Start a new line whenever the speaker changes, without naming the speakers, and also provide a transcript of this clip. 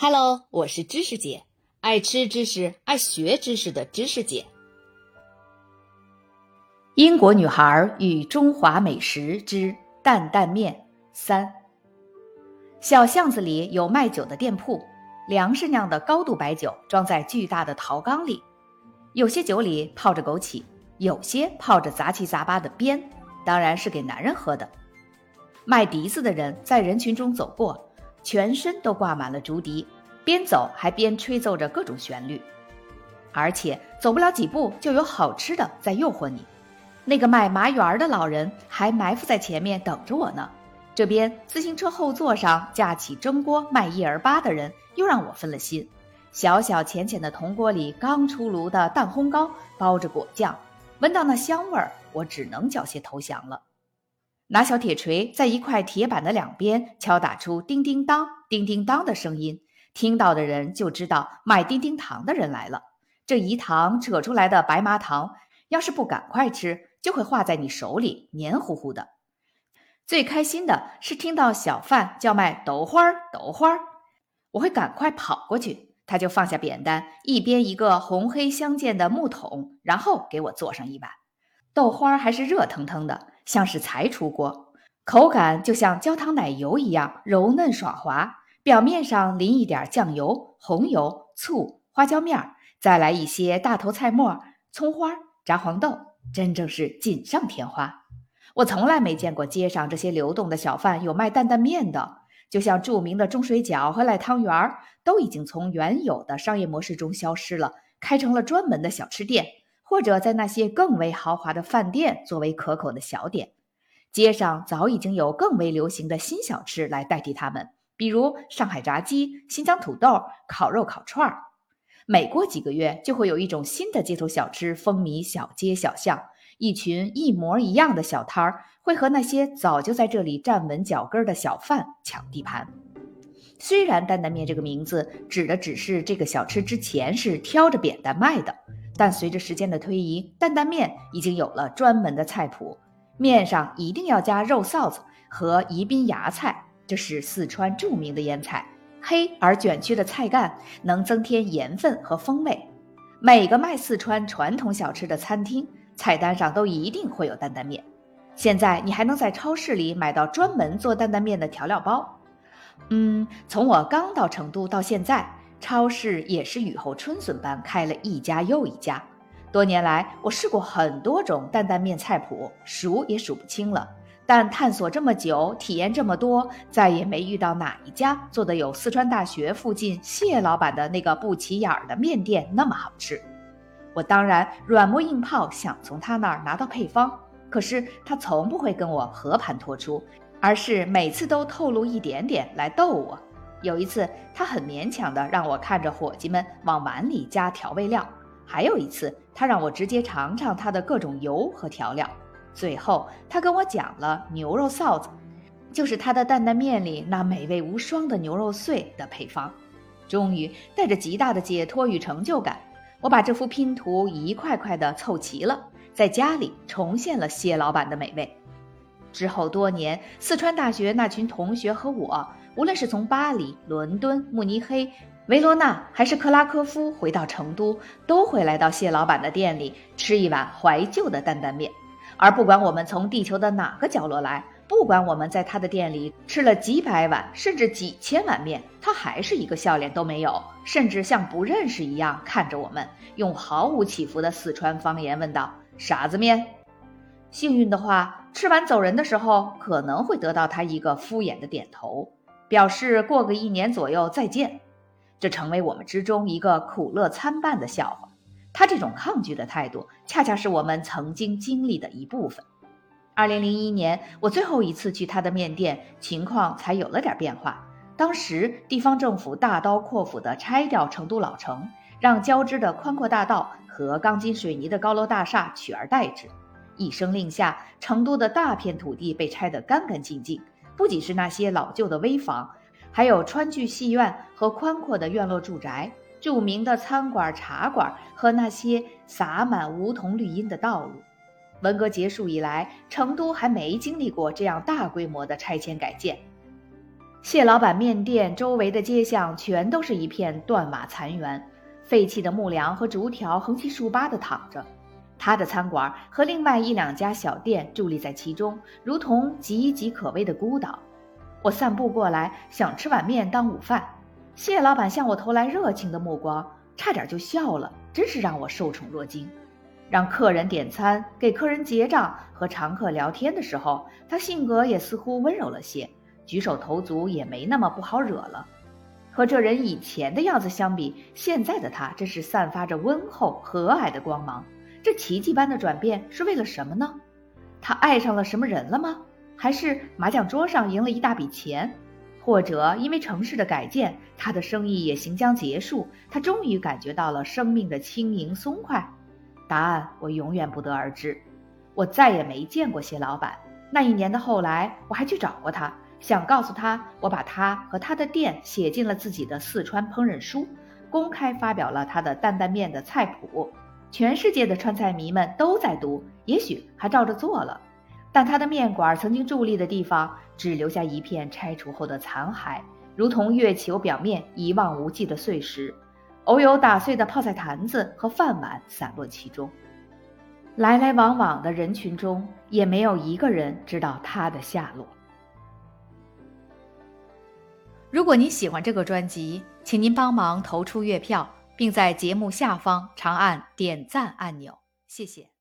Hello，我是知识姐，爱吃知识、爱学知识的知识姐。
英国女孩与中华美食之担担面三。小巷子里有卖酒的店铺，粮食酿的高度白酒装在巨大的陶缸里，有些酒里泡着枸杞，有些泡着杂七杂八的鞭，当然是给男人喝的。卖笛子的人在人群中走过。全身都挂满了竹笛，边走还边吹奏着各种旋律，而且走不了几步就有好吃的在诱惑你。那个卖麻圆的老人还埋伏在前面等着我呢。这边自行车后座上架起蒸锅卖叶儿粑的人又让我分了心。小小浅浅的铜锅里刚出炉的蛋烘糕包着果酱，闻到那香味儿，我只能缴械投降了。拿小铁锤在一块铁板的两边敲打出叮叮当、叮叮当的声音，听到的人就知道卖叮叮糖的人来了。这饴糖扯出来的白麻糖，要是不赶快吃，就会化在你手里，黏糊糊的。最开心的是听到小贩叫卖豆花儿、豆花儿，我会赶快跑过去，他就放下扁担，一边一个红黑相间的木桶，然后给我做上一碗豆花儿，还是热腾腾的。像是才出锅，口感就像焦糖奶油一样柔嫩爽滑，表面上淋一点酱油、红油、醋、花椒面儿，再来一些大头菜末、葱花、炸黄豆，真正是锦上添花。我从来没见过街上这些流动的小贩有卖担担面的，就像著名的钟水饺和赖汤圆儿，都已经从原有的商业模式中消失了，开成了专门的小吃店。或者在那些更为豪华的饭店作为可口的小点，街上早已经有更为流行的新小吃来代替它们，比如上海炸鸡、新疆土豆、烤肉、烤串儿。每过几个月，就会有一种新的街头小吃风靡小街小巷，一群一模一样的小摊儿会和那些早就在这里站稳脚跟的小贩抢地盘。虽然担担面这个名字指的只是这个小吃之前是挑着扁担卖的。但随着时间的推移，担担面已经有了专门的菜谱，面上一定要加肉臊子和宜宾芽菜，这是四川著名的腌菜。黑而卷曲的菜干能增添盐分和风味。每个卖四川传统小吃的餐厅菜单上都一定会有担担面。现在你还能在超市里买到专门做担担面的调料包。嗯，从我刚到成都到现在。超市也是雨后春笋般开了一家又一家。多年来，我试过很多种担担面菜谱，数也数不清了。但探索这么久，体验这么多，再也没遇到哪一家做的有四川大学附近谢老板的那个不起眼儿的面店那么好吃。我当然软磨硬泡想从他那儿拿到配方，可是他从不会跟我和盘托出，而是每次都透露一点点来逗我。有一次，他很勉强地让我看着伙计们往碗里加调味料；还有一次，他让我直接尝尝他的各种油和调料。最后，他跟我讲了牛肉臊子，就是他的担担面里那美味无双的牛肉碎的配方。终于，带着极大的解脱与成就感，我把这幅拼图一块块地凑齐了，在家里重现了谢老板的美味。之后多年，四川大学那群同学和我。无论是从巴黎、伦敦、慕尼黑、维罗纳，还是克拉科夫回到成都，都会来到谢老板的店里吃一碗怀旧的担担面。而不管我们从地球的哪个角落来，不管我们在他的店里吃了几百碗，甚至几千碗面，他还是一个笑脸都没有，甚至像不认识一样看着我们，用毫无起伏的四川方言问道：“傻子面？”幸运的话，吃完走人的时候，可能会得到他一个敷衍的点头。表示过个一年左右再见，这成为我们之中一个苦乐参半的笑话。他这种抗拒的态度，恰恰是我们曾经经历的一部分。二零零一年，我最后一次去他的面店，情况才有了点变化。当时地方政府大刀阔斧地拆掉成都老城，让交织的宽阔大道和钢筋水泥的高楼大厦取而代之。一声令下，成都的大片土地被拆得干干净净。不仅是那些老旧的危房，还有川剧戏院和宽阔的院落住宅、著名的餐馆、茶馆和那些洒满梧桐绿荫的道路。文革结束以来，成都还没经历过这样大规模的拆迁改建。谢老板面店周围的街巷全都是一片断瓦残垣，废弃的木梁和竹条横七竖八地躺着。他的餐馆和另外一两家小店伫立在其中，如同岌岌可危的孤岛。我散步过来，想吃碗面当午饭。谢老板向我投来热情的目光，差点就笑了，真是让我受宠若惊。让客人点餐、给客人结账和常客聊天的时候，他性格也似乎温柔了些。举手投足也没那么不好惹了，和这人以前的样子相比，现在的他真是散发着温厚和蔼的光芒。这奇迹般的转变是为了什么呢？他爱上了什么人了吗？还是麻将桌上赢了一大笔钱？或者因为城市的改建，他的生意也行将结束，他终于感觉到了生命的轻盈松快？答案我永远不得而知。我再也没见过谢老板。那一年的后来，我还去找过他。想告诉他，我把他和他的店写进了自己的四川烹饪书，公开发表了他的担担面的菜谱，全世界的川菜迷们都在读，也许还照着做了。但他的面馆曾经伫立的地方，只留下一片拆除后的残骸，如同月球表面一望无际的碎石，偶有打碎的泡菜坛子和饭碗散落其中。来来往往的人群中，也没有一个人知道他的下落。如果您喜欢这个专辑，请您帮忙投出月票，并在节目下方长按点赞按钮，谢谢。